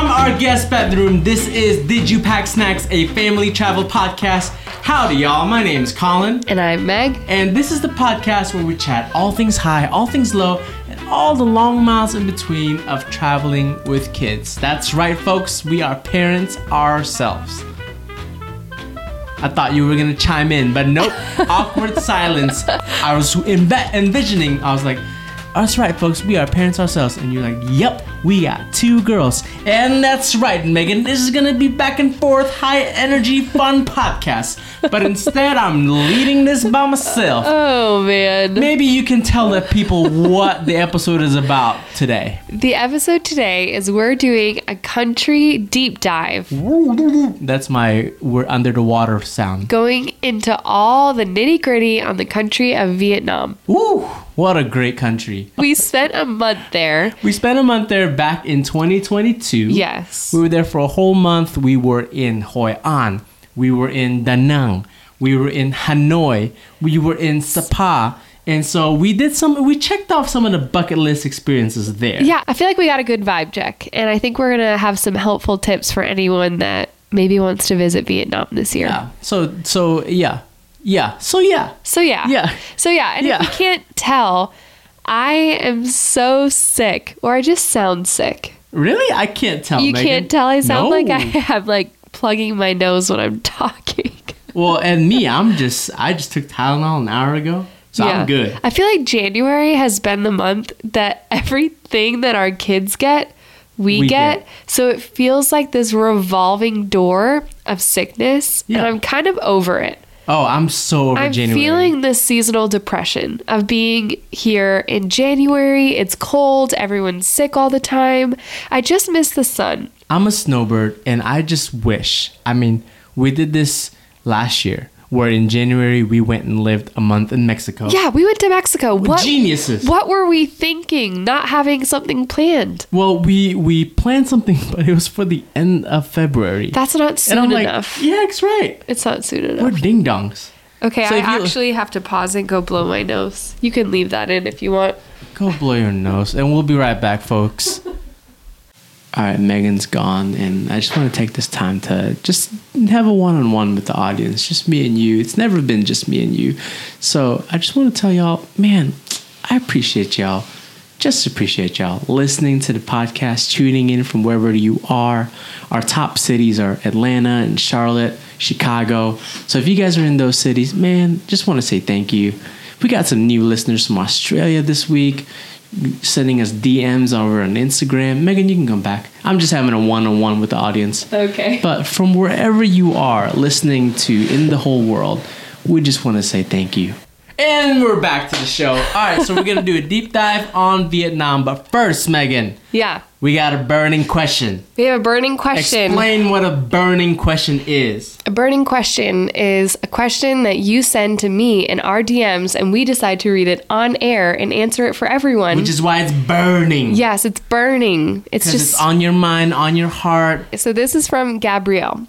From our guest bedroom, this is Did You Pack Snacks, a family travel podcast. Howdy, y'all. My name is Colin, And I'm Meg. and this is the podcast where we chat all things high, all things low, and all the long miles in between of traveling with kids. That's right, folks. We are parents ourselves. I thought you were gonna chime in, but nope. Awkward silence. I was env- envisioning. I was like, "That's right, folks. We are parents ourselves." And you're like, "Yep, we got two girls." And that's right, Megan. This is gonna be back and forth, high energy, fun podcast. But instead, I'm leading this by myself. Oh man. Maybe you can tell the people what the episode is about today. The episode today is we're doing a country deep dive, That's my "we're under the water" sound. going into all the nitty gritty on the country of Vietnam. Woo! What a great country. We spent a month there. We spent a month there back in 2022. Yes. We were there for a whole month. We were in Hoi An. We were in Da Nang. We were in Hanoi. We were in Sapa. And so we did some, we checked off some of the bucket list experiences there. Yeah, I feel like we got a good vibe check. And I think we're going to have some helpful tips for anyone that maybe wants to visit Vietnam this year. Yeah. So, so, yeah. Yeah. So, yeah. So yeah. Yeah. So yeah, and Yeah. if you can't tell, I am so sick or I just sound sick. Really? I can't tell. You Megan. can't tell I sound No. like I am like plugging my nose when I'm talking. Well, and me, I'm just, I just took Tylenol an hour ago. So I'm good. I feel like January has been the month that everything that our kids get, we, We get. get. So it feels like this revolving door of sickness. And I'm kind of over it. Oh, I'm so over I'm January. feeling this seasonal depression of being here in January. It's cold, everyone's sick all the time. I just miss the sun. I'm a snowbird, and I just wish. I mean, we did this last year, where in January we went and lived a month in Mexico. Yeah, we went to Mexico. What Geniuses. What were we thinking? Not having something planned. Well, we we planned something, but it was for the end of February. That's not soon and I'm like, enough. yeah, it's right. It's not soon enough. We're ding dongs. Okay, So I actually have to pause and go blow my nose. You can leave that in if you want. Go blow your nose, and we'll be right back, folks. All right, Megan's gone, and I just want to take this time to just have a one-on-one with the audience, just me and you. It's never been just me and you, so I just want to tell y'all, man, I appreciate y'all. Just appreciate y'all listening to the podcast, tuning in from wherever you are. Our top cities are Atlanta and Charlotte, Chicago. So if you guys are in those cities, man, just want to say thank you. We got some new listeners from Australia this week sending us DMs over on Instagram. Megan, you can come back. I'm just having a one on one with the audience. Okay. But from wherever you are listening to in the whole world, we just want to say thank you. And we're back to the show. All right, so we're going to do a deep dive on Vietnam. But first, Megan, Yeah. We got a burning question. We have a burning question. Explain what a burning question is. A burning question is a question that you send to me in our DMs, and we decide to read it on air and answer it for everyone. Which is why it's burning. yes, it's burning. It's just it's on your mind, on your heart. So this is from Gabrielle.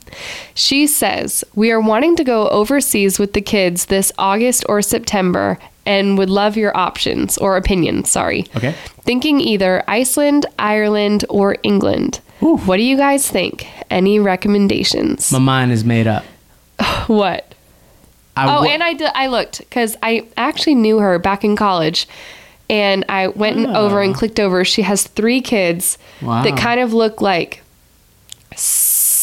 She says, "We are wanting to go overseas with the kids this August or September and would love your options or opinions, sorry. Okay. Thinking either Iceland, Ireland, or England. Ooh. What do you guys think? Any recommendations? My mind is made up. what? I Oh, wa- and I did, I looked cuz I actually knew her back in college. And I went and over and ah. clicked over. She has 3 kids Wow. that kind of look like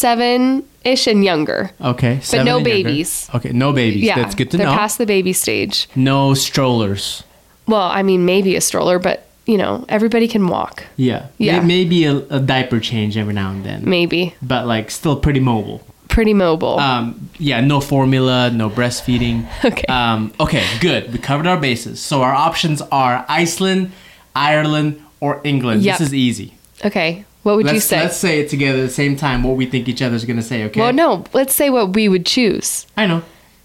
7ish and younger. Okay. seven no babies. Okay, no babies. Yeah, That's good to know. they're know. past the baby stage. no strollers. Well, I mean, maybe a stroller, but you know, everybody can walk. Yeah. Yeah. Maybe a, a diaper change every now and then. Maybe But like still pretty mobile. pretty mobile. Um, yeah, no formula, no breastfeeding. Okay. Um, okay, good. We covered our bases. So our options are Iceland, Ireland, or England. Yep. This is easy. okay, what would let's, you say? Let's say it together at the same time. What we think each other's gonna say. Okay. Well, no, let's say what we would choose. I know.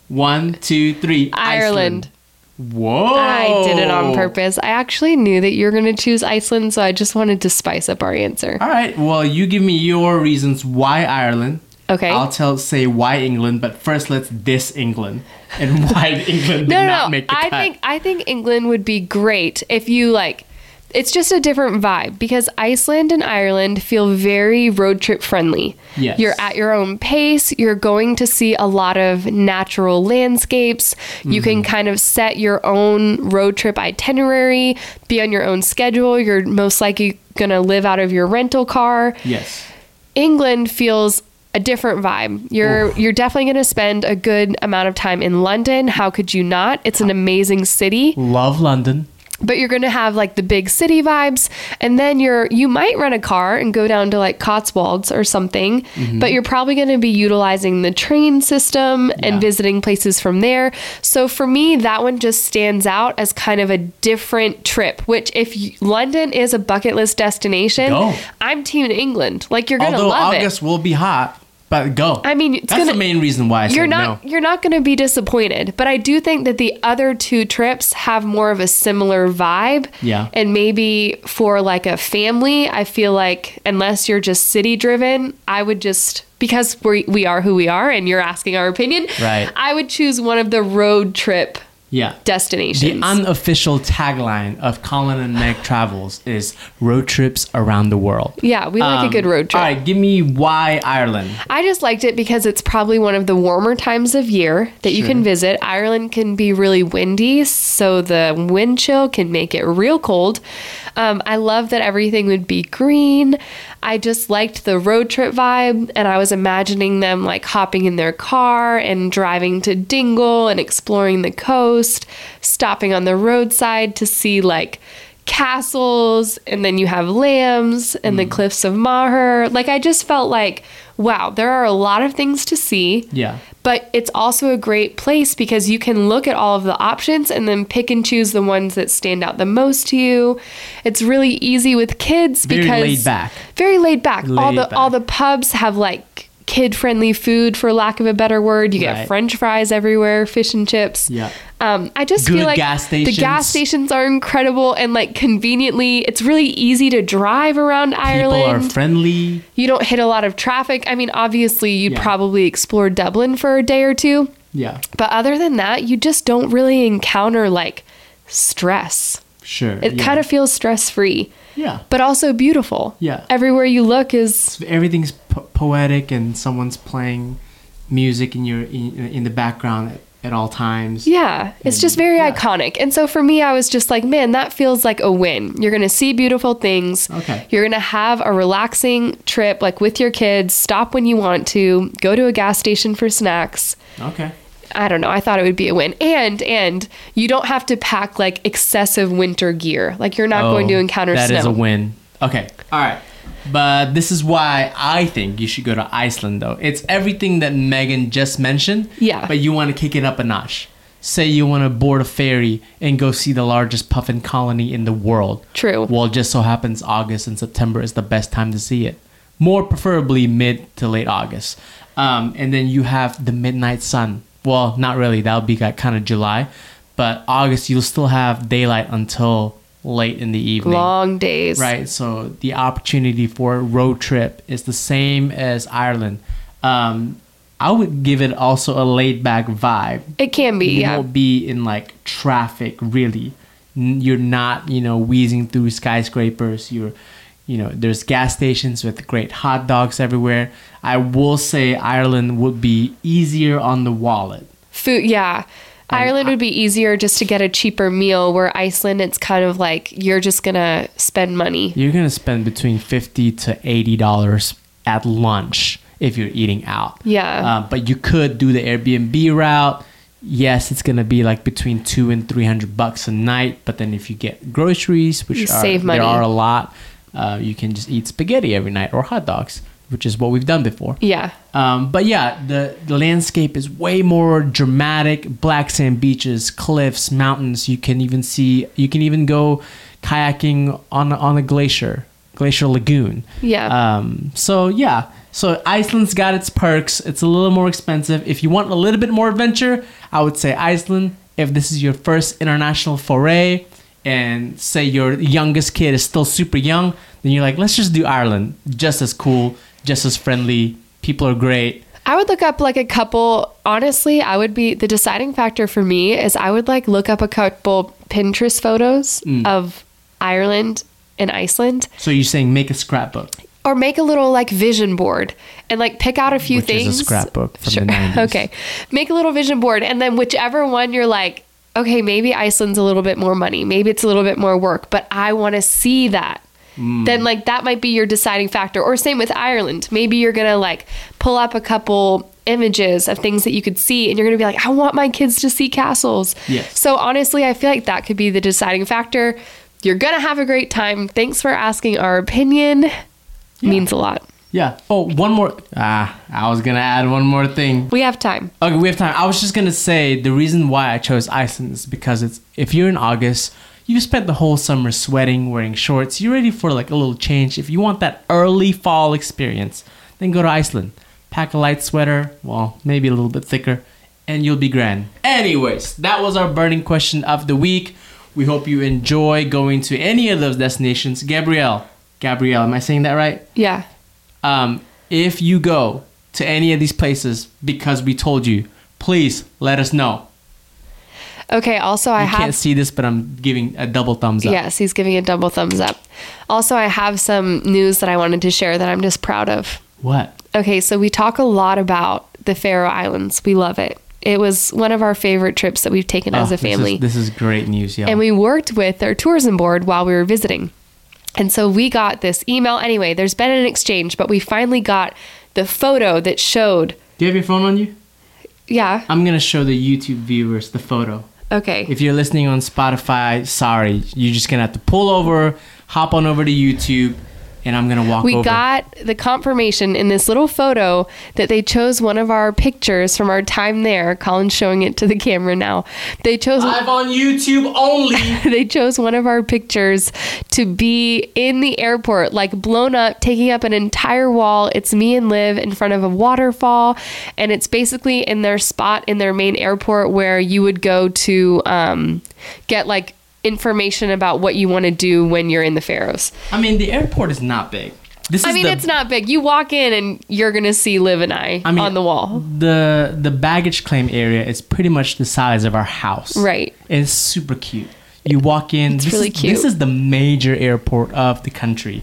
One, two, three. Ireland. Whoa. I did it on purpose. I actually knew that you were going to choose Iceland, so I just wanted to spice up our answer. All right. Well, you give me your reasons why Ireland. Okay. I'll tell say why England, but first let's diss England and why England did no, no, not no. make the I cut. think I think England would be great if you like it's just a different vibe because Iceland and Ireland feel very road trip friendly. Yes. You're at your own pace. You're going to see a lot of natural landscapes. You can mm-hmm. kind of set your own road trip itinerary, be on your own schedule. You're most likely going to live out of your rental car. Yes. England feels a different vibe. You're you're definitely going to spend a good amount of time in London. How could you not? It's an amazing city Love London. But you're going to have like the big city vibes and then you're you might rent a car and go down to like Cotswolds or something Mm-hmm. but you're probably going to be utilizing the train system Yeah. and visiting places from there so for me that one just stands out as kind of a different trip which if you, London is a bucket list destination Go. I'm team England like you're going to love August it August will be hot, but go. I mean, it's that's gonna- the main reason why I you're not no. you're not going to be disappointed but i do think that the other two trips have more of a similar vibe Yeah. and maybe for like a family i feel like unless you're just city driven i would just because we we are who we are and you're asking our opinion Right. i would choose one of the road trip Yeah. Destinations. The unofficial tagline of Colin and Meg Travels is road trips around the world. yeah we like a Um, good road trip All right, give me why Ireland. I just liked it because it's probably one of the warmer times of year that you can visit. Ireland can be really windy, so the wind chill can make it real cold. Um, I love that everything would be green. I just liked the road trip vibe, and I was imagining them like hopping in their car and driving to Dingle and exploring the coast, stopping on the roadside to see like castles and then you have lambs and the cliffs of Moher. Like I just felt like, wow, there are a lot of things to see. Yeah. But it's also a great place because you can look at all of the options and then pick and choose the ones that stand out the most to you. It's really easy with kids Very because laid back. Very laid back. all Laid the all the pubs have like kid-friendly food for lack of a better word. You get Right. french fries everywhere, fish and chips. Yeah. Um, I just Good feel like gas the gas stations. stations are incredible and like conveniently, it's really easy to drive around Ireland. People are friendly. you don't hit a lot of traffic. I mean, obviously, you'd Yeah. probably explore Dublin for a day or two, Yeah. but other than that, you just don't really encounter like stress. Sure. It yeah. kind of feels stress free, Yeah. but also beautiful. Yeah. Everywhere you look is Everything's po- poetic and someone's playing music in your in, in the background at, at all times. Yeah, it's And- just very yeah. iconic. And so for me, I was just like, man, that feels like a win. You're going to see beautiful things. Okay. You're going to have a relaxing trip, like with your kids, stop when you want to, go to a gas station for snacks. Okay. I don't know. I thought it would be a win. And and you don't have to pack like excessive winter gear. Like you're not going to Oh, encounter That snow. is a win. Okay. All right. But this is why I think you should go to Iceland, though. It's everything that Megan just mentioned. Yeah. But you want to kick it up a notch. Say you want to board a ferry and go see the largest puffin colony in the world. True. Well, just so happens August and September is the best time to see it. More preferably mid to late August. Um, and then you have the midnight sun. Well, not really. That would be like kind of July. But August, you'll still have daylight until late in the evening. Long days. Right. So the opportunity for a road trip is the same as Ireland. Um, I would give it also a laid back vibe. It can be, You yeah. won't be in like traffic really. You're not, you know, wheezing through skyscrapers. You're, you know, there's gas stations with great hot dogs everywhere. I will say Ireland would be easier on the wallet. Food, yeah. And Ireland I- would be easier just to get a cheaper meal, where Iceland, it's kind of like you're just going to spend money. You're gonna spend between fifty to eighty dollars at lunch if you're eating out. Yeah. Uh, but you could do the Airbnb route. Yes, it's gonna be like between two and three hundred bucks a night. But then if you get groceries, which You are save money. there are a lot, uh, you can just eat spaghetti every night or hot dogs, which is what we've done before. Yeah. Um, but yeah, the, the landscape is way more dramatic. Black sand beaches, cliffs, mountains. You can even see. You can even go kayaking on on a glacier, glacier lagoon. Yeah. Um, so yeah, so Iceland's got its perks. It's a little more expensive. If you want a little bit more adventure, I would say Iceland. If this is your first international foray, and say your youngest kid is still super young, then you're like, let's just do Ireland. Just as cool, just as friendly. People are great. I would look up like a couple. Honestly, I would be the deciding factor for me is I would like look up a couple Pinterest photos Mm. of Ireland and Iceland. So you're saying make a scrapbook. Or make a little like vision board and like pick out a few Which is a things. scrapbook from the 90s. Okay. Make a little vision board and then whichever one you're like, okay, maybe Iceland's a little bit more money. Maybe it's a little bit more work, but I want to see that. Mm. Then like that might be your deciding factor. Or same with Ireland. Maybe you're going to like pull up a couple images of things that you could see and you're going to be like, I want my kids to see castles. Yes. So honestly, I feel like that could be the deciding factor. You're going to have a great time. Thanks for asking our opinion. Means a lot. Yeah. Oh, one more. Ah, I was gonna add one more thing. We have time. Okay, we have time. I was just gonna say the reason why I chose Iceland is because it's if you're in August, you spent the whole summer sweating, wearing shorts. You're ready for like a little change. If you want that early fall experience, then go to Iceland. Pack a light sweater, well, maybe a little bit thicker, and you'll be grand. Anyways, that was our burning question of the week. We hope you enjoy going to any of those destinations. Gabrielle, Gabrielle, am I saying that right? Yeah. Um, if you go to any of these places because we told you, please let us know. Okay, also I You have can't see this, but I'm giving a double thumbs up. Yes, he's giving a double thumbs up. Also, I have some news that I wanted to share that I'm just proud of. What? Okay, so we talk a lot about the Faroe Islands. We love it. It was one of our favorite trips that we've taken as Oh, a family. This is, this is great news, y'all. and we worked with our tourism board while we were visiting. And so we got this email. Anyway, there's been an exchange, but we finally got the photo that showed. Do you have your phone on you? Yeah. I'm gonna show the YouTube viewers the photo. Okay. If you're listening on Spotify, sorry, you're just gonna have to pull over, hop on over to YouTube, and I'm gonna walk we over. got the confirmation in this little photo that they chose one of our pictures from our time there. Colin's showing it to the camera now. They chose Live on YouTube only. they chose one of our pictures to be in the airport, like blown up, taking up an entire wall. It's me and Liv in front of a waterfall, and it's basically in their spot in their main airport where you would go to um, get like information about what you want to do when you're in the Faroes. I mean, the airport is not big. This is I mean, the, it's not big. You walk in and you're gonna see Liv and I, I mean, on the wall. The the baggage claim area is pretty much the size of our house. Right. It's super cute. You walk in. It's this really is, cute. This is the major airport of the country,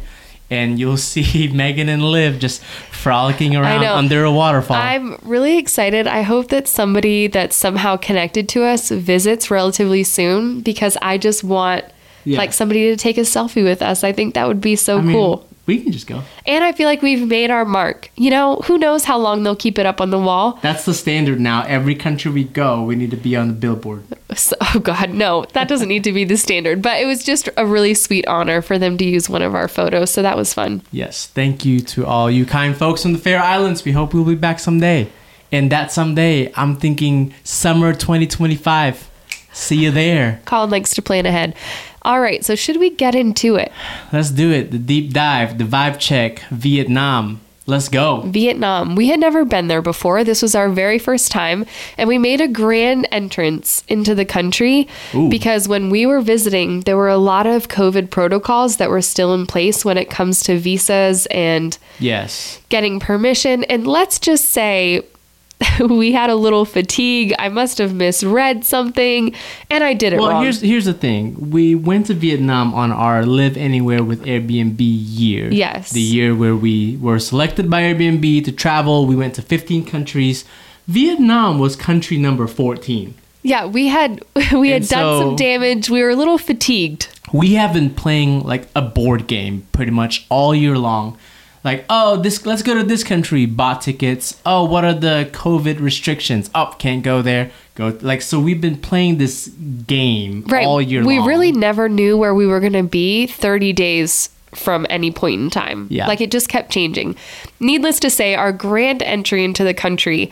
and you'll see Megan and Liv just frolicking around under a waterfall. I'm really excited. I hope that somebody that's somehow connected to us visits relatively soon because I just want Yeah. like somebody to take a selfie with us. I think that would be so I mean, cool. We can just go. And I feel like we've made our mark. You know, who knows how long they'll keep it up on the wall? That's the standard now. Every country we go, we need to be on the billboard. So, oh God, no, that doesn't need to be the standard. But it was just a really sweet honor for them to use one of our photos. So that was fun. Yes, thank you to all you kind folks on the Faroe Islands. We hope we'll be back someday. And that someday, I'm thinking summer 2025. See you there. Colin likes to plan ahead. All right, so should we get into it? Let's do it. The deep dive, the vibe check, Vietnam. Let's go. Vietnam. We had never been there before. This was our very first time, and we made a grand entrance into the country Ooh. because when we were visiting, there were a lot of COVID protocols that were still in place when it comes to visas and Yes. getting permission. And let's just say we had a little fatigue. I must have misread something, and I did it Well, wrong. here's here's the thing. We went to Vietnam on our Live Anywhere with Airbnb year. Yes. The year where we were selected by Airbnb to travel. We went to 15 countries. Vietnam was country number 14. yeah, we had we had And done so- some damage. We were a little fatigued. we have been playing like a board game pretty much all year long like oh this let's go to this country bought tickets. Oh what are the covid restrictions? Up can't go there. Go like so we've been playing this game right. all year we long. really never knew where we were going to be 30 days from any point in time. Yeah. like it just kept changing. Needless to say our grand entry into the country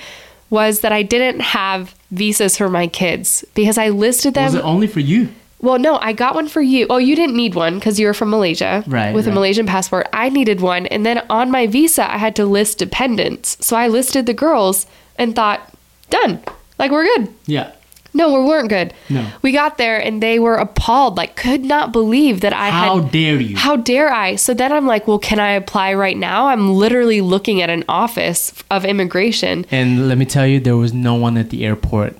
was that i didn't have visas for my kids because i listed them was it only for you well no i got one for you oh you didn't need one because you were from malaysia Right, with a malaysian passport i needed one and then on my visa i had to list dependents so i listed the girls and thought done like we're good yeah no, we weren't good. No. We got there and they were appalled, like could not believe that I had how had dare you how dare I? So then I'm like, well, can I apply right now? I'm literally looking at an office of immigration. and let me tell you there was no one at the airport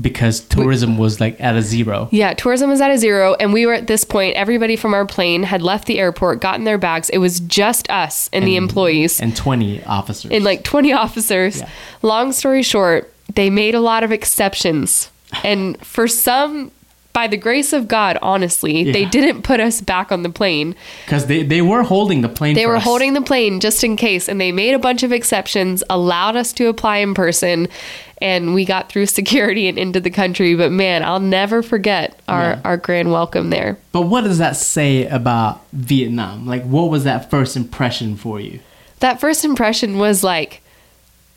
because tourism was like at a zero. Yeah, tourism was at a zero, and we were at this point. Everybody from our plane had left the airport, gotten their bags. It was just us and, the employees and 20 officers. and like 20 officers. Yeah. Long story short, they made a lot of exceptions. And for some, by the grace of God, honestly, they didn't put us back on the plane. because they, they were holding the plane. They were us. holding the plane just in case, and they made a bunch of exceptions, allowed us to apply in person, and we got through security and into the country. But man, I'll never forget our, Yeah. our grand welcome there. But what does that say about Vietnam? Like, what was that first impression for you? That first impression was like,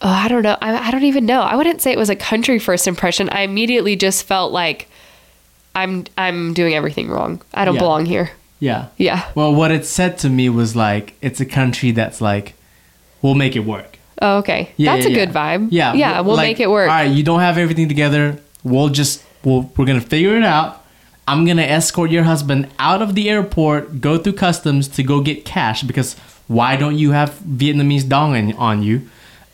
oh, I don't know. I, I don't even know. I wouldn't say it was a country first impression. I immediately just felt like I'm I'm doing everything wrong. I don't Yeah. belong here. Yeah. Yeah. Well, what it said to me was like, it's a country that's like, we'll make it work. Oh, okay. Yeah, That's yeah, a good yeah. vibe. Yeah, Yeah, we'll like, make it work. All right, you don't have everything together. We'll just we'll we're gonna figure it out. I'm gonna escort your husband out of the airport, go through customs to go get cash because why don't you have Vietnamese dong on, on you?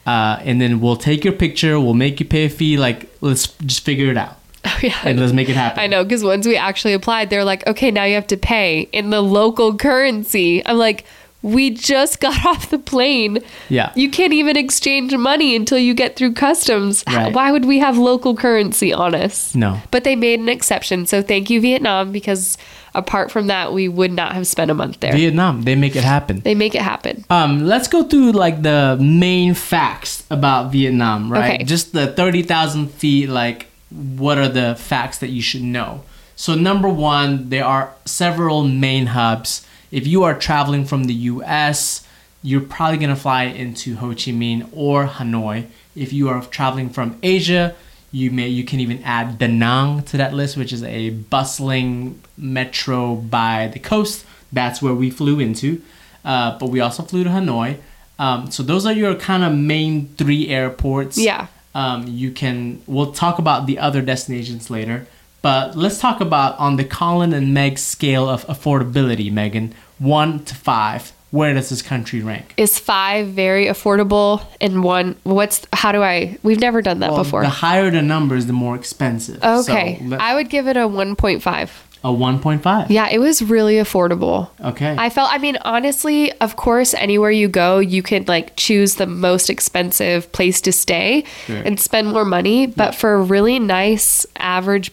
Uh, and then we'll take your picture. We'll make you pay a fee. Like let's just figure it out Oh, yeah. and let's make it happen. I know because once we actually applied, they're like, okay, now you have to pay in the local currency. I'm like, we just got off the plane. Yeah. You can't even exchange money until you get through customs. Right. Why would we have local currency on us? No. But they made an exception. So thank you, Vietnam, because apart from that, we would not have spent a month there. Vietnam, they make it happen. they make it happen. Um, let's go through like the main facts about Vietnam, right? Okay. Just the thirty thousand feet. Like, what are the facts that you should know? So, number one, there are several main hubs. If you are traveling from the U.S., you're probably gonna fly into Ho Chi Minh or Hanoi. If you are traveling from Asia, you may you can even add Da Nang to that list, which is a bustling metro by the coast. That's where we flew into. Uh, but we also flew to Hanoi. Um, so those are your kind of main three airports. Yeah. Um, you can. We'll talk about the other destinations later. But let's talk about on the Colin and Meg scale of affordability, Megan, one to five. Where does this country rank? Is five very affordable? And one, what's, how do I, we've never done that Well, before. The higher the numbers, the more expensive. Okay. So I would give it a 1.5. a 1.5. Yeah, it was really affordable. Okay. I felt, I mean, honestly, of course, anywhere you go, you could like choose the most expensive place to stay Sure. and spend more money. But for really nice, average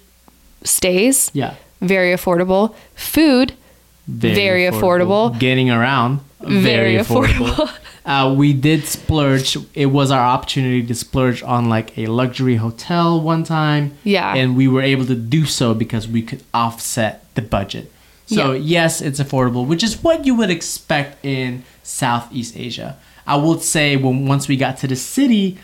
stays, yeah. very affordable. Food, Very affordable. Getting around, Very affordable. uh, we did splurge. It was our opportunity to splurge on like a luxury hotel one time. Yeah. And we were able to do so because we could offset the budget. So, Yeah. yes, it's affordable, which is what you would expect in Southeast Asia. I would say when once we got to the city,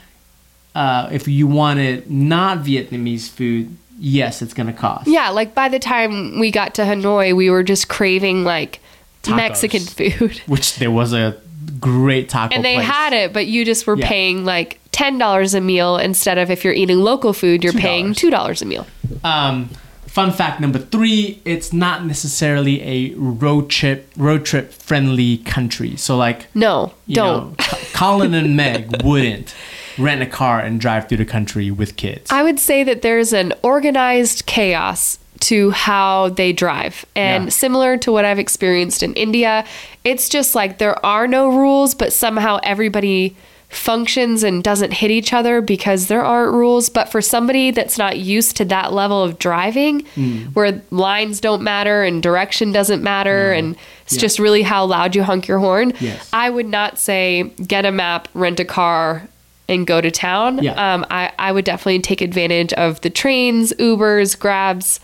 uh, if you wanted not Vietnamese food, yes, it's gonna cost. yeah, like by the time we got to Hanoi, we were just craving like Tacos. Mexican food. Which there was a great taco and they place. had it, but you just were Yeah. paying like ten dollars a meal instead of if you're eating local food, you're paying $2. two dollars a meal. Um, fun fact number three: it's not necessarily a road trip road trip friendly country. So like, No, don't. know, Colin and Meg wouldn't rent a car and drive through the country with kids. I would say that there's an organized chaos to how they drive. And Yeah. similar to what I've experienced in India, it's just like there are no rules, but somehow everybody functions and doesn't hit each other because there aren't rules. But for somebody that's not used to that level of driving, Hmm. where lines don't matter and direction doesn't matter, and it's Yeah. just really how loud you honk your horn, Yes. I would not say get a map, rent a car, and go to town. Yeah. Um, I, I would definitely take advantage of the trains, Ubers, Grabs,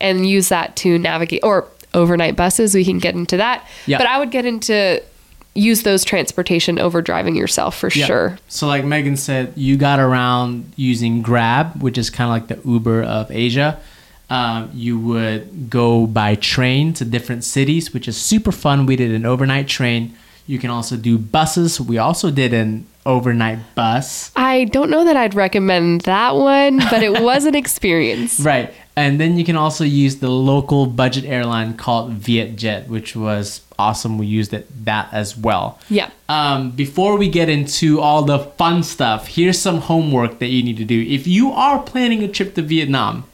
and use that to navigate or overnight buses. We can get into that. Yeah. But I would get into use those transportation over driving yourself for Yeah. sure. So like Megan said, you got around using Grab, which is kind of like the Uber of Asia. Um, you would go by train to different cities, which is super fun. We did an overnight train. You can also do buses. We also did an overnight bus. I don't know that I'd recommend that one, but it was an experience. Right. And then you can also use the local budget airline called Vietjet, which was awesome. We used it that as well. Yeah. Um, before we get into all the fun stuff, here's some homework that you need to do. If you are planning a trip to Vietnam,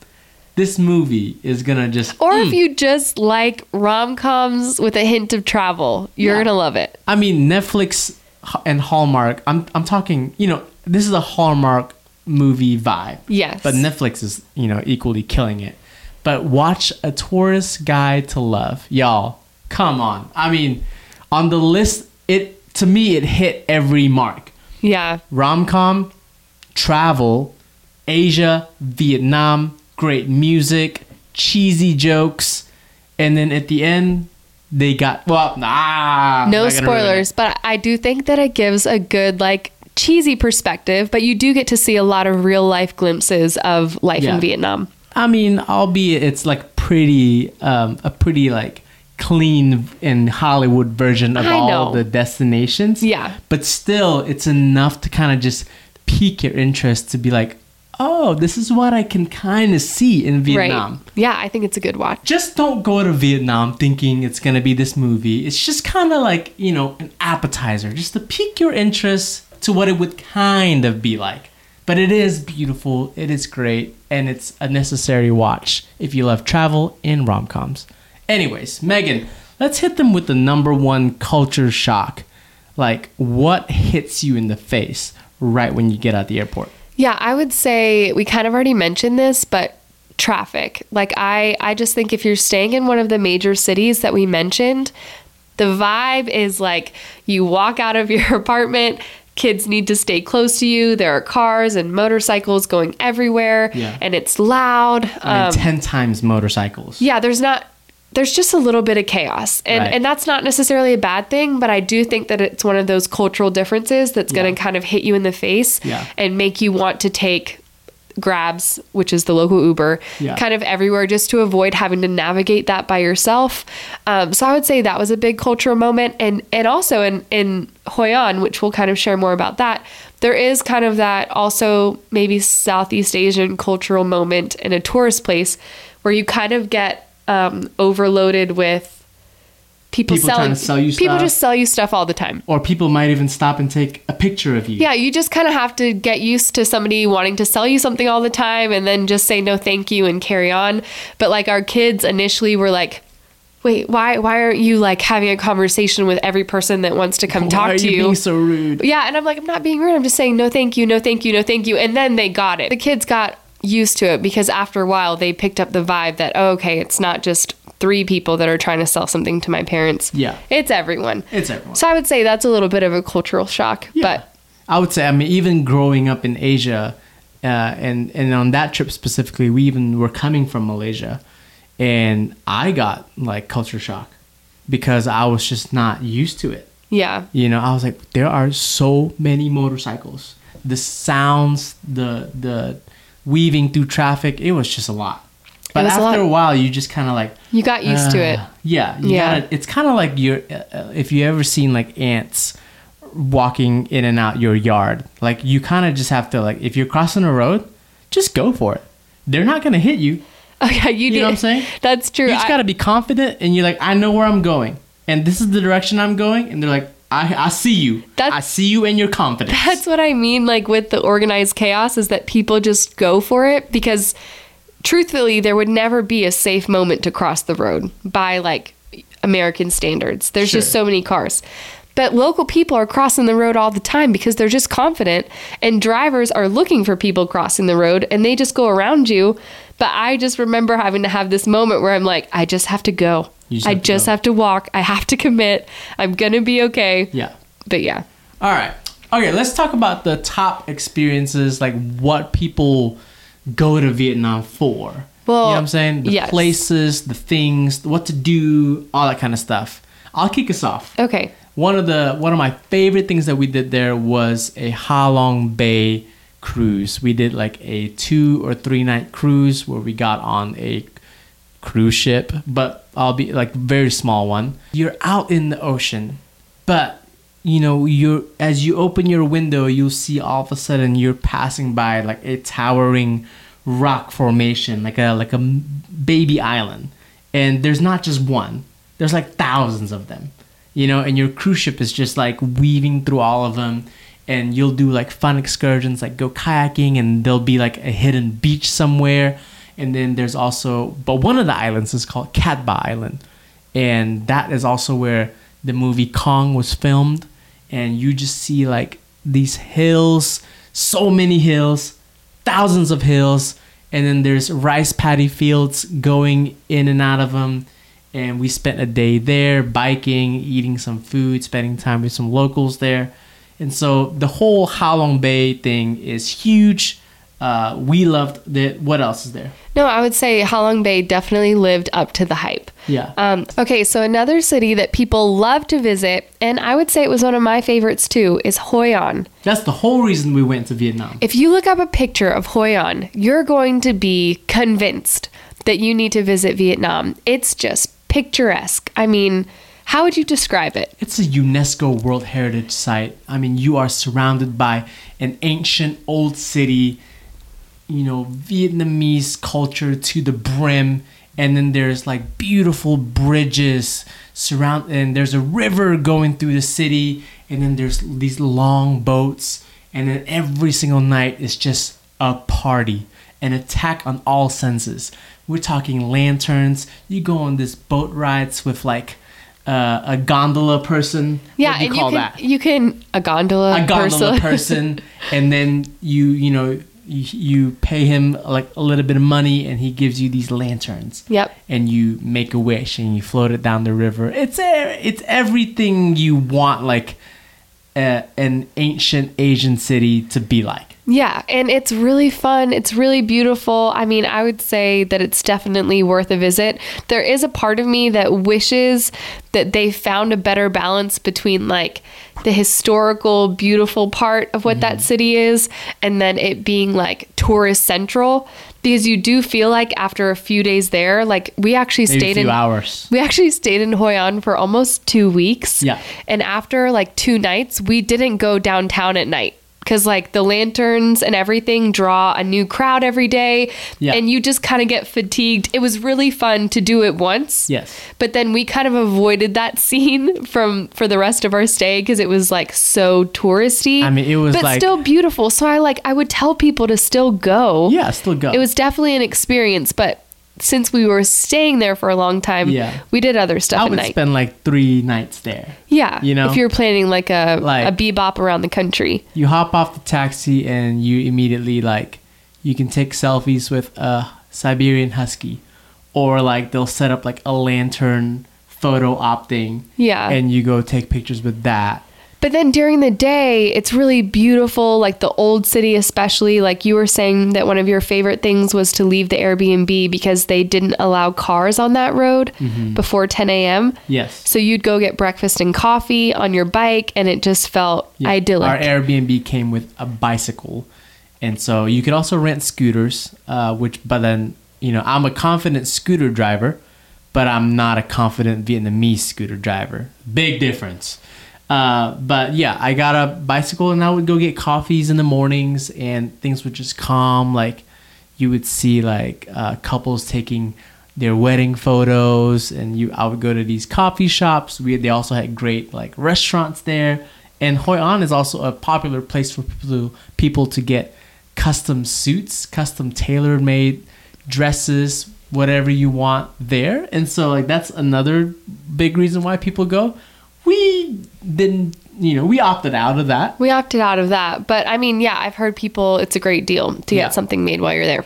this movie is gonna just Or mm. if you just like rom coms with a hint of travel, you're Yeah. gonna love it. I mean, Netflix and Hallmark. I'm I'm talking. You know, this is a Hallmark movie vibe. Yes. But Netflix is you know equally killing it. But watch a tourist guide to love, y'all. Come on. I mean, on the list, it to me it hit every mark. Yeah. Rom com, travel, Asia, Vietnam, great music, cheesy jokes, and then at the end they got well. Nah. No not gonna ruin it. spoilers, but I do think that it gives a good like cheesy perspective, but you do get to see a lot of real life glimpses of life Yeah. in Vietnam. I mean, albeit it's like pretty, um, a pretty like clean and Hollywood version of all the destinations. Yeah. But still, it's enough to kind of just pique your interest to be like, oh, this is what I can kind of see in Vietnam. Right. Yeah, I think it's a good watch. Just don't go to Vietnam thinking it's gonna be this movie. It's just kind of like you know an appetizer, just to pique your interest to what it would kind of be like. But it is beautiful. It is great, and it's a necessary watch if you love travel and rom coms. Anyways, Megan, let's hit them with the number one culture shock. Like, what hits you in the face right when you get out the airport? Yeah, I would say we kind of already mentioned this, but traffic. Like I I just think if you're staying in one of the major cities that we mentioned, the vibe is like you walk out of your apartment, kids need to stay close to you. There are cars and motorcycles going everywhere Yeah. and it's loud. I mean, Um, ten times motorcycles. yeah, there's not there's just a little bit of chaos. And Right. and that's not necessarily a bad thing, but I do think that it's one of those cultural differences that's Yeah. going to kind of hit you in the face Yeah. and make you want to take grabs which is the local uber Yeah. kind of everywhere just to avoid having to navigate that by yourself um, so i would say that was a big cultural moment and and also in in hoi an which we'll kind of share more about that there is kind of that also maybe southeast asian cultural moment in a tourist place where you kind of get um, overloaded with people, People trying selling to sell you people stuff. just sell you stuff all the time Or people might even stop and take a picture of you. yeah, you just kind of have to get used to somebody wanting to sell you something all the time and then just say no thank you and carry on. But like our kids initially were like, "Wait, why why aren't you like having a conversation with every person that wants to come Why talk to you you?" being so rude? yeah, and I'm like, "I'm not being rude. I'm just saying no thank you, no thank you, no thank you." And then they got it. The kids got used to it because after a while they picked up the vibe that oh, okay, it's not just three people that are trying to sell something to my parents. Yeah. It's everyone. It's everyone. So I would say that's a little bit of a cultural shock, but I would say, I mean, even growing up in Asia, uh, and and on that trip specifically, we even were coming from Malaysia, and I got like culture shock because I was just not used to it. yeah. You know, I was like, there are so many motorcycles. The sounds, the the weaving through traffic, it was just a lot. But was a after lot. a while, you just kind of like You got used to it. uh, Yeah, you Yeah. Gotta, it's kind of like you're. Uh, if you ever seen like ants walking in and out your yard, like you kind of just have to like if you're crossing a road, just go for it. They're not gonna hit you. Oh yeah, you, know did. what I'm saying? That's true. You just I- gotta be confident, and you're like, I know where I'm going, and this is the direction I'm going, and they're like, I I see you. That's- I see you and your confidence. that's what I mean. Like with the organized chaos, is that people just go for it because, truthfully, there would never be a safe moment to cross the road by like American standards. There's just so many cars. But local people are crossing the road all the time because they're just confident, and drivers are looking for people crossing the road and they just go around you. But I just remember having to have this moment where I'm like, I just have to go. Just I just go. have to walk. I have to commit. I'm going to be okay. yeah. But yeah. All right. Okay, let's talk about the top experiences, like what people go to Vietnam for. Well, you know what I'm saying? The yes. places, the things, what to do, all that kind of stuff. I'll kick us off. Okay. One of the one of my favorite things that we did there was a Ha Long Bay cruise. We did like a two or three night cruise where we got on a cruise ship, but I'll be like very small one. You're out in the ocean, but you know you're. as you open your window you'll see all of a sudden you're passing by like a towering rock formation like a like a baby island and there's not just one there's like thousands of them you know and your cruise ship is just like weaving through all of them and you'll do like fun excursions like go kayaking and there'll be like a hidden beach somewhere and then there's also but one of the islands is called Cat Ba Island. And that is also where the movie Kong was filmed. And you just see like these hills so many hills thousands of hills. And then there's rice paddy fields going in and out of them. And we spent a day there biking eating some food spending time with some locals there. And so the whole halong bay thing is huge uh, we loved the what else is there No, I would say Halong Bay definitely lived up to the hype. yeah Um, okay, so another city that people love to visit, and I would say it was one of my favorites too, is Hoi An. that's the whole reason we went to vietnam If you look up a picture of Hoi An, you're going to be convinced that you need to visit Vietnam. It's just picturesque. I mean, how would you describe it? It's a UNESCO World Heritage Site. I mean, you are surrounded by an ancient old city, you know, Vietnamese culture to the brim, and then there's like beautiful bridges surround and there's a river going through the city, and then there's these long boats, and then every single night is just a party, an attack on all senses. We're talking lanterns. You go on this boat rides with like uh, a gondola person. Yeah, you and call you can that? you can a gondola, a gondola person. person, and then you you know you, you pay him like a little bit of money, and he gives you these lanterns. Yep. And you make a wish, and you float it down the river. It's it's everything you want, like uh, an ancient Asian city to be like. Yeah, and it's really fun. It's really beautiful. I mean, I would say that it's definitely worth a visit. There is a part of me that wishes that they found a better balance between like the historical, beautiful part of what that city is and then it being like tourist central because you do feel like after a few days there, like we actually Maybe stayed in hours. we actually stayed in Hoi An for almost two weeks. Yeah. And after like two nights, we didn't go downtown at night because like the lanterns and everything draw a new crowd every day. Yeah. And you just kind of get fatigued. It was really fun to do it once. Yes. But then we kind of avoided that scene from for the rest of our stay because it was like so touristy. I mean, it was but like- still beautiful. So I like I would tell people to still go. Yeah, still go. It was definitely an experience, but since we were staying there for a long time, Yeah. we did other stuff I would night. spend like three nights there. yeah, you know? if you're planning like a Like- a bebop around the country. you hop off the taxi and you immediately like you can take selfies with a Siberian husky or like they'll set up like a lantern photo op thing Yeah. and you go take pictures with that But then during the day, it's really beautiful, like the old city, especially. Like you were saying that one of your favorite things was to leave the Airbnb because they didn't allow cars on that road Mm-hmm. before 10 a.m. yes So you'd go get breakfast and coffee on your bike, and it just felt Yeah. idyllic. our Airbnb came with a bicycle and so you could also rent scooters uh, which but then you know I'm a confident scooter driver but I'm not a confident Vietnamese scooter driver big difference Uh, but yeah, I got a bicycle and I would go get coffees in the mornings and things would just calm. Like you would see like uh, couples taking their wedding photos and you I would go to these coffee shops. We they also had great like restaurants there. And Hoi An is also a popular place for people to, people to get custom suits, custom tailor made dresses, whatever you want there. And so like that's another big reason why people go. We didn't, you know, we opted out of that. We opted out of that. But I mean, yeah, I've heard people, it's a great deal to get Yeah. something made while you're there.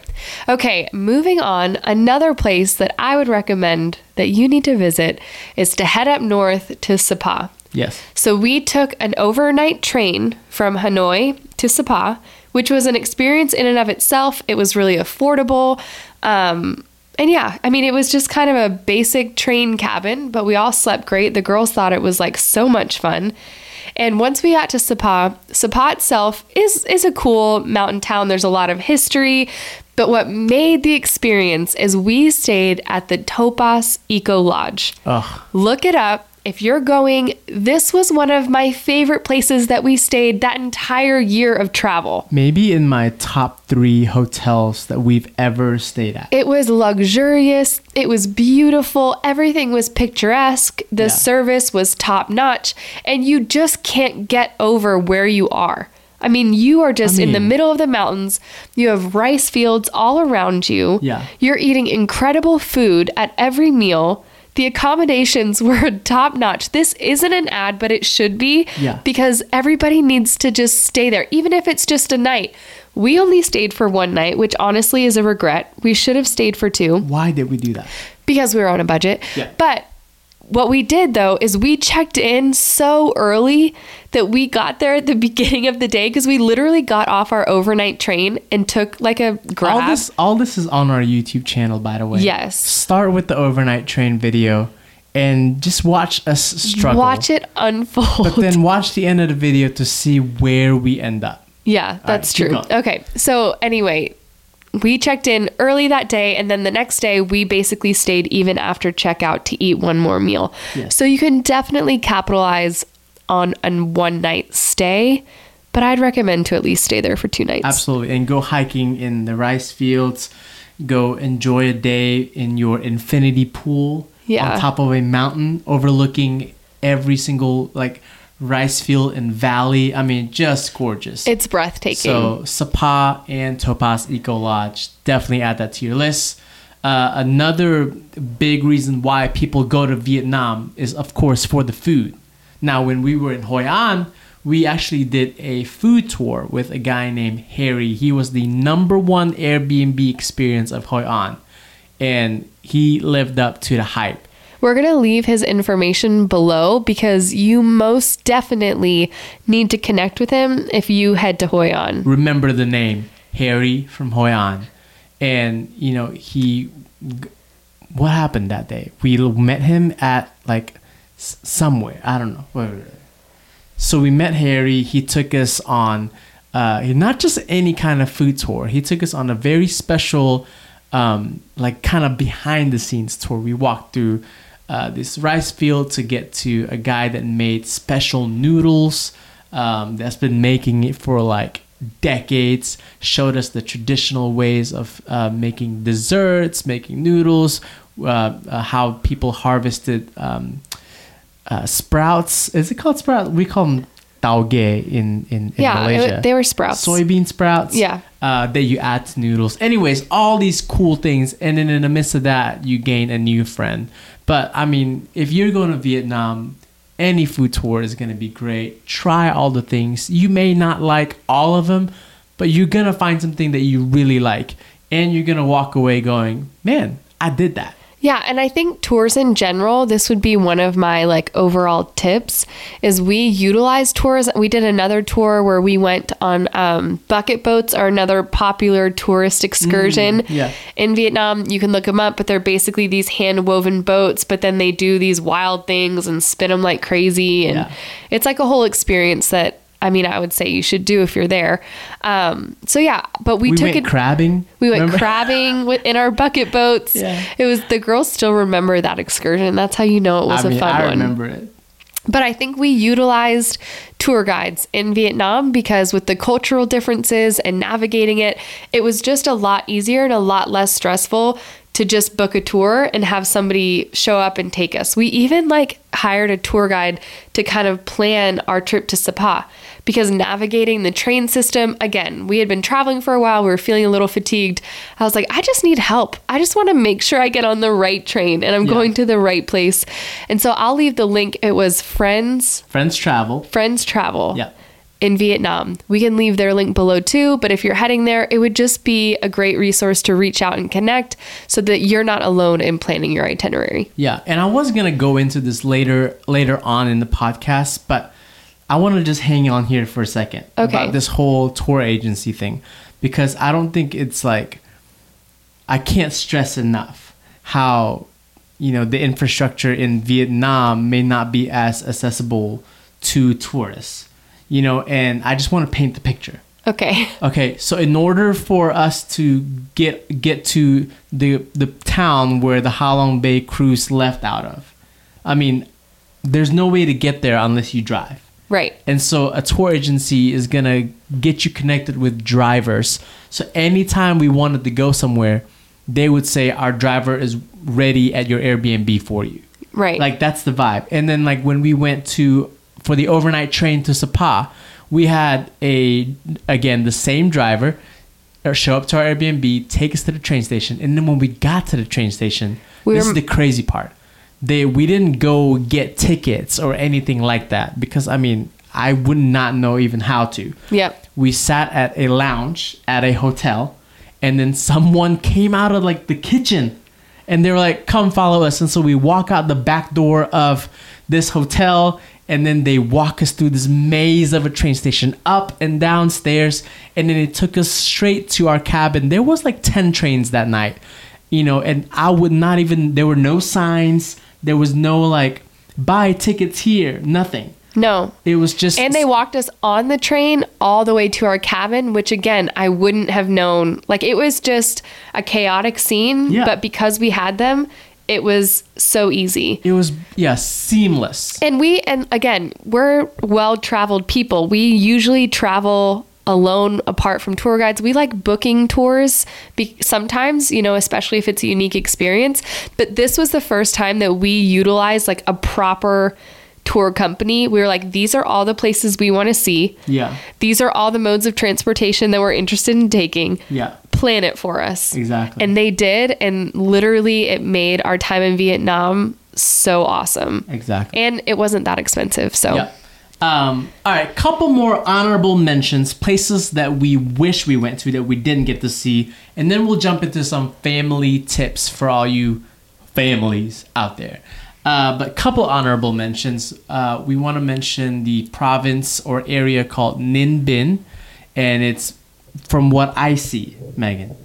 Okay, moving on. Another place that I would recommend that you need to visit is to head up north to Sapa. Yes. So we took an overnight train from Hanoi to Sapa, which was an experience in and of itself. It was really affordable. Um, and yeah, I mean, it was just kind of a basic train cabin, but we all slept great. The girls thought it was like so much fun. And once we got to Sapa, Sapa itself is is a cool mountain town. There's a lot of history, but what made the experience is we stayed at the Topas Eco Lodge. Ugh. Look it up. If you're going, this was one of my favorite places that we stayed that entire year of travel. Maybe in my top three hotels that we've ever stayed at. It was luxurious. It was beautiful. Everything was picturesque. The Yeah. service was top notch. And you just can't get over where you are. I mean, you are just in the middle of the mountains. You have rice fields all around you. Yeah. You're eating incredible food at every meal. The accommodations were top notch. This isn't an ad, but it should be Yeah. because everybody needs to just stay there, even if it's just a night. We only stayed for one night, which honestly is a regret. We should have stayed for two Why did we do that? because we were on a budget. Yeah. But what we did though is we checked in so early that we got there at the beginning of the day because we literally got off our overnight train and took like a grab. All this, all this is on our YouTube channel, by the way. Yes. Start with the overnight train video, and just watch us struggle. Watch it unfold. but then watch the end of the video to see where we end up. Yeah, that's keep true. Okay. So, anyway, we checked in early that day, and then the next day, we basically stayed even after checkout to eat one more meal. Yes. So, you can definitely capitalize on a one night stay, but I'd recommend to at least stay there for two nights. Absolutely, and go hiking in the rice fields. Go enjoy a day in your infinity pool Yeah. on top of a mountain overlooking every single like rice field and valley. I mean, just gorgeous. It's breathtaking. So Sapa and Topaz Eco Lodge, definitely add that to your list. Uh, another big reason why people go to Vietnam is, of course, for the food. Now, when we were in Hoi An, we actually did a food tour with a guy named Harry. He was the number one Airbnb experience of Hoi An, and he lived up to the hype. We're going to leave his information below because you most definitely need to connect with him if you head to Hoi An. remember the name Harry from Hoi An, and you know he. What happened that day? We met him at like somewhere. I don't know. So we met Harry. He took us on uh, not just any kind of food tour. He took us on a very special, um, like kind of behind the scenes tour. We walked through uh, this rice field to get to a guy that made special noodles. Um, that's been making it for like decades. Showed us the traditional ways of uh, making desserts, making noodles, uh, uh, how people harvested. Um, uh, sprouts. Is it called sprout? We call them tauge in in, in Yeah, it- they were sprouts. Soybean sprouts. Yeah. Uh, that you add to noodles. Anyways, all these cool things, and then in the midst of that, you gain a new friend. But I mean, if you're going to Vietnam, any food tour is going to be great. Try all the things. You may not like all of them, but you're going to find something that you really like, and you're going to walk away going, "Man, I did that." Yeah, and I think tours in general, this would be one of my like overall tips is we utilize tours. We did another tour where we went on um, bucket boats are another popular tourist excursion yeah. in Vietnam. You can look them up, but they're basically these hand woven boats, but then they do these wild things and spin them like crazy. And Yeah. it's like a whole experience that I mean, I would say you should do if you're there. Um, so yeah, but we, We, took went it. crabbing. We went remember? crabbing with, in our bucket boats. Yeah. It was the girls still remember that excursion. That's how you know it was I mean, a fun I one. I remember it. But I think we utilized tour guides in Vietnam because with the cultural differences and navigating it, it was just a lot easier and a lot less stressful to just book a tour and have somebody show up and take us. We even like hired a tour guide to kind of plan our trip to Sapa because navigating the train system, again, we had been traveling for a while, we were feeling a little fatigued. I was like, I just need help. I just want to make sure I get on the right train and I'm Yeah. going to the right place. And so I'll leave the link. It was Friends Friends travel. Friends Travel Yeah. in Vietnam. We can leave their link below too, but if you're heading there, it would just be a great resource to reach out and connect so that you're not alone in planning your itinerary. Yeah, and I was gonna go into this later later on in the podcast, but I want to just hang on here for a second Okay. about this whole tour agency thing because I don't think it's like I can't stress enough how you know the infrastructure in Vietnam may not be as accessible to tourists. You know, and I just want to paint the picture. Okay. Okay, so in order for us to get get to the the town where the Halong Bay cruise left out of, I mean, there's no way to get there unless you drive. Right. And so a tour agency is going to get you connected with drivers. So anytime we wanted to go somewhere, they would say our driver is ready at your Airbnb for you. Right. Like that's the vibe. And then like when we went to for the overnight train to Sapa, we had a again the same driver uh, show up to our Airbnb, take us to the train station, and then when we got to the train station, We this were- is the crazy part. They we didn't go get tickets or anything like that because I mean I would not know even how to. Yep. We sat at a lounge at a hotel, and then someone came out of like the kitchen, and they were like, "Come follow us." And so we walk out the back door of this hotel, and then they walk us through this maze of a train station, up and downstairs, and then it took us straight to our cabin. There was like ten trains that night, you know, and I would not even. There were no signs. There was no like buy tickets here. Nothing. No. It was just And they walked us on the train all the way to our cabin, which again, I wouldn't have known. Like it was just a chaotic scene, Yeah. but because we had them, it was so easy. It was yeah seamless. And we, and again, we're well traveled people. We usually travel alone apart from tour guides. We like booking tours be- sometimes, you know, especially if it's a unique experience. But this was the first time that we utilized like a proper tour company. We were like, these are all the places we want to see. Yeah. These are all the modes of transportation that we're interested in taking. Yeah. Plan it for us. Exactly. And they did. And literally, it made our time in Vietnam so awesome. Exactly. And it wasn't that expensive. So, Yeah. Um, all right, couple more honorable mentions, places that we wish we went to that we didn't get to see, and then we'll jump into some family tips for all you families out there. Uh, but couple honorable mentions. Uh, we want to mention the province or area called Ninh Binh, and it's from what I see, Megan,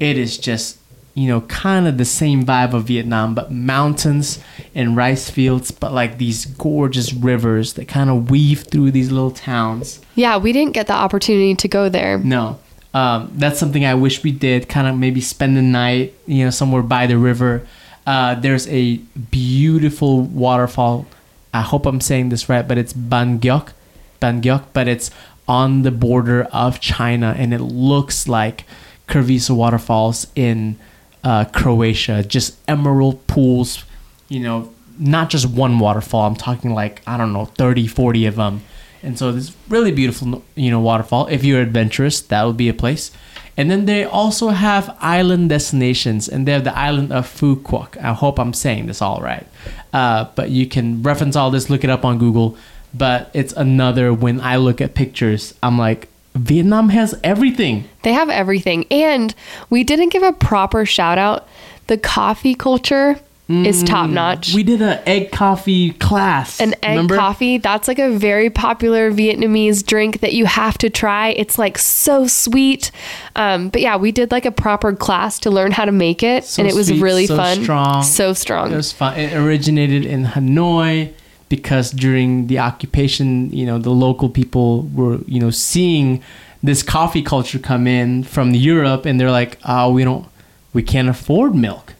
it is just you know kind of the same vibe of Vietnam, but mountains and rice fields, but like these gorgeous rivers that kind of weave through these little towns. yeah, we didn't get the opportunity to go there. No, um, that's something I wish we did. Kind of maybe spend the night, you know, somewhere by the river. Uh, there's a beautiful waterfall. I hope I'm saying this right, but it's Ban Gioc, Ban Gioc, but it's on the border of China, and it looks like Krivisa waterfalls in uh, Croatia. Just emerald pools, you know, not just one waterfall. I'm talking like I don't know, 30, 40 of them. And so this really beautiful, you know, waterfall. If you're adventurous, that would be a place. And then they also have island destinations, and they have the island of Quoc. I hope I'm saying this all right. Uh, but you can reference all this, look it up on Google. But it's another when I look at pictures, I'm like, Vietnam has everything. They have everything. And we didn't give a proper shout out. The coffee culture is top notch. Mm, We did an egg coffee class. An egg remember? coffee, that's like a very popular Vietnamese drink that you have to try. It's like so sweet. Um, but yeah, we did like a proper class to learn how to make it. So and it was sweet, really so fun. strong. So strong. It was fun. It originated in Hanoi because during the occupation, you know, the local people were, you know, seeing this coffee culture come in from Europe, and they're like, "Oh, we don't, we can't afford milk,"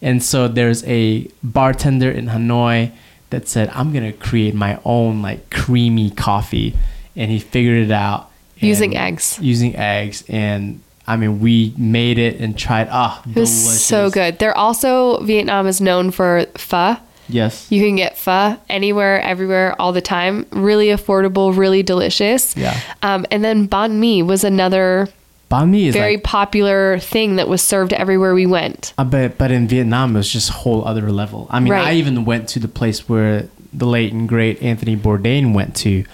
and so there's a bartender in Hanoi that said, "I'm gonna create my own like creamy coffee," and he figured it out Using eggs. Using eggs, and I mean, we made it and tried. Ah, It was so good. They're also, Vietnam is known for pho. Yes. You can get pho anywhere, everywhere, all the time. Really affordable, really delicious. Yeah. Um, and then banh mi was another Banh mi is very like popular thing that was served everywhere we went. Uh, but but in Vietnam it was just a whole other level. I mean, Right. I even went to the place where the late and great Anthony Bourdain went to,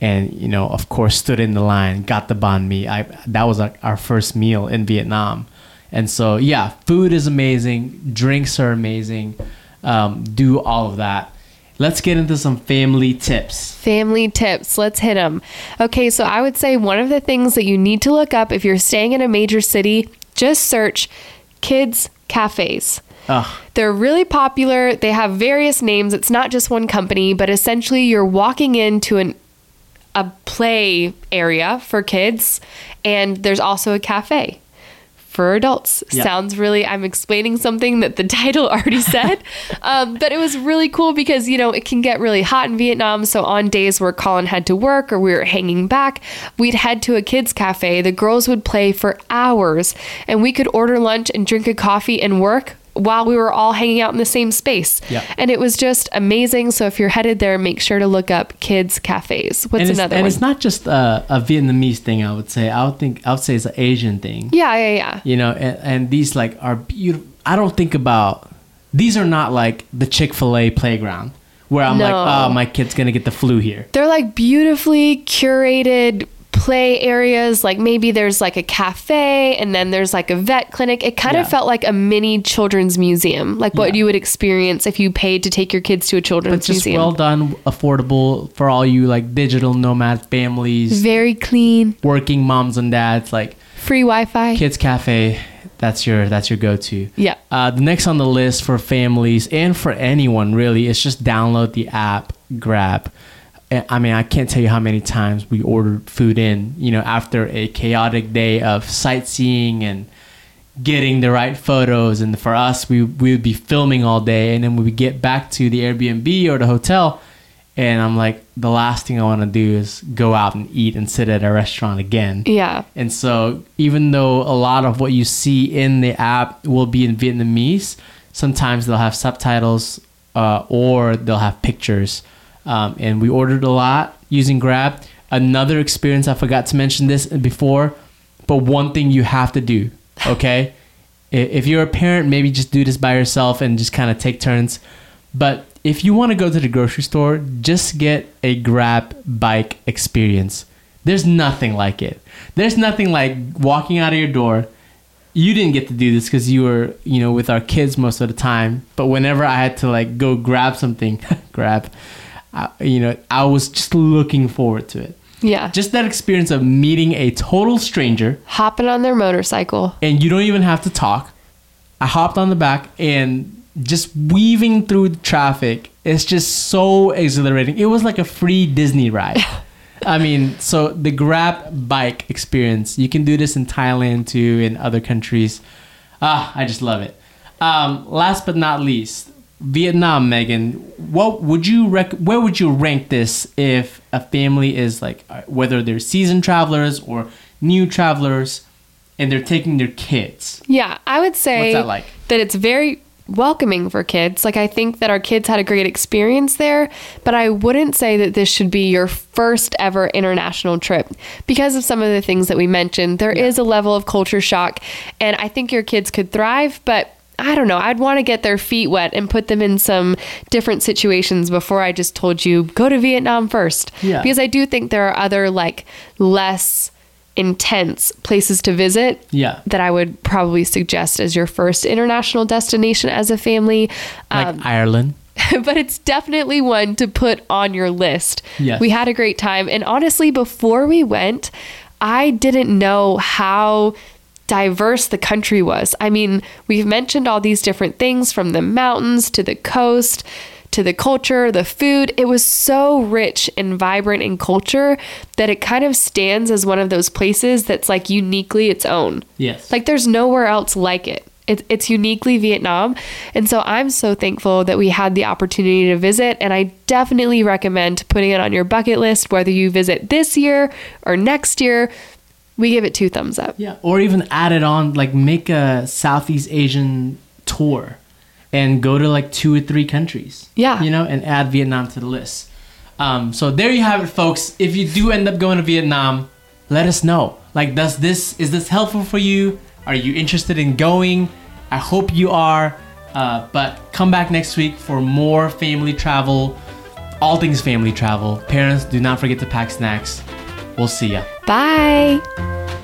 and you know, of course, stood in the line, got the banh mi. I that was like our first meal in Vietnam, and so yeah, food is amazing, drinks are amazing. Um, do all of that. Let's get into some family tips. Family tips. Let's hit them. Okay, so I would say one of the things that you need to look up if you're staying in a major city, just search kids cafes. Ugh, They're really popular. They have various names. It's not just one company, but essentially you're walking into an a play area for kids and there's also a cafe for adults. Yeah. Sounds really, I'm explaining something that the title already said. um, but it was really cool because, you know, it can get really hot in Vietnam. So on days where Colin had to work or we were hanging back, we'd head to a kids' cafe. The girls would play for hours and we could order lunch and drink a coffee and work while we were all hanging out in the same space. Yeah. And it was just amazing. So if you're headed there, make sure to look up kids' cafes. What's and another and one? it's not just a, a Vietnamese thing. I would say. I would think. I would say it's an Asian thing. yeah, yeah, yeah. You know, and, and these like are beautiful. I don't think about these are not like the Chick Fil A playground where I'm like, oh, my kid's gonna get the flu here. They're like beautifully curated play areas. Like maybe there's like a cafe and then there's like a vet clinic. It kind Yeah. of felt like a mini children's museum, like what Yeah. you would experience if you paid to take your kids to a But children's just museum. well done, affordable for all you like digital nomad families, Very clean, working moms and dads. Like free Wi Fi. Kids Cafe, that's your that's your go to. Yeah. Uh, the next on the list for families and for anyone really is just download the app Grab. I mean, I can't tell you how many times we ordered food in, you know, after a chaotic day of sightseeing and getting the right photos. And for us, we, we would be filming all day. And then we would get back to the Airbnb or the hotel. And I'm like, the last thing I want to do is go out and eat and sit at a restaurant again. Yeah. And so, even though a lot of what you see in the app will be in Vietnamese, sometimes they'll have subtitles uh, or they'll have pictures. Um, and we ordered a lot using Grab. Another experience, I forgot to mention this before, but one thing you have to do, okay? If you're a parent, maybe just do this by yourself and just kind of take turns. But if you want to go to the grocery store, just get a Grab bike experience. There's nothing like it. There's nothing like walking out of your door. You didn't get to do this because you were, you know, with our kids most of the time. But whenever I had to like go grab something, grab, I, you know, I was just looking forward to it. Yeah. Just that experience of meeting a total stranger Hopping on their motorcycle. and you don't even have to talk. I hopped on the back and just weaving through the traffic. It's just so exhilarating. It was like a free Disney ride. I mean, so the Grab bike experience, you can do this in Thailand too, in other countries. Ah, I just love it. Um, last but not least, Vietnam, Megan. What would you rec- Where would you rank this if a family is like, uh, whether they're seasoned travelers or new travelers, and they're taking their kids? Yeah, I would say that like? that it's very welcoming for kids. Like I think that our kids had a great experience there, but I wouldn't say that this should be your first ever international trip because of some of the things that we mentioned. There is a level of culture shock and I think your kids could thrive, but I don't know. I'd want to get their feet wet and put them in some different situations before I just told you go to Vietnam first. Yeah. Because I do think there are other like less intense places to visit Yeah. that I would probably suggest as your first international destination as a family. Like Um, Ireland. but it's definitely one to put on your list. Yes. We had a great time. And honestly, before we went, I didn't know how diverse the country was. I mean, we've mentioned all these different things from the mountains to the coast to the culture, the food. It was so rich and vibrant in culture that it kind of stands as one of those places that's like uniquely its own. Yes. Like there's nowhere else like it. It, it's uniquely Vietnam. And so I'm so thankful that we had the opportunity to visit. And I definitely recommend putting it on your bucket list, whether you visit this year or next year. We give it two thumbs up. Yeah, or even add it on, like make a Southeast Asian tour and go to like two or three countries. Yeah. You know, and add Vietnam to the list. Um, so there you have it, folks. If you do end up going to Vietnam, let us know. Like, does this is this helpful for you? Are you interested in going? I hope you are. Uh, but come back next week for more family travel, all things family travel. Parents, do not forget to pack snacks. We'll see you. Bye.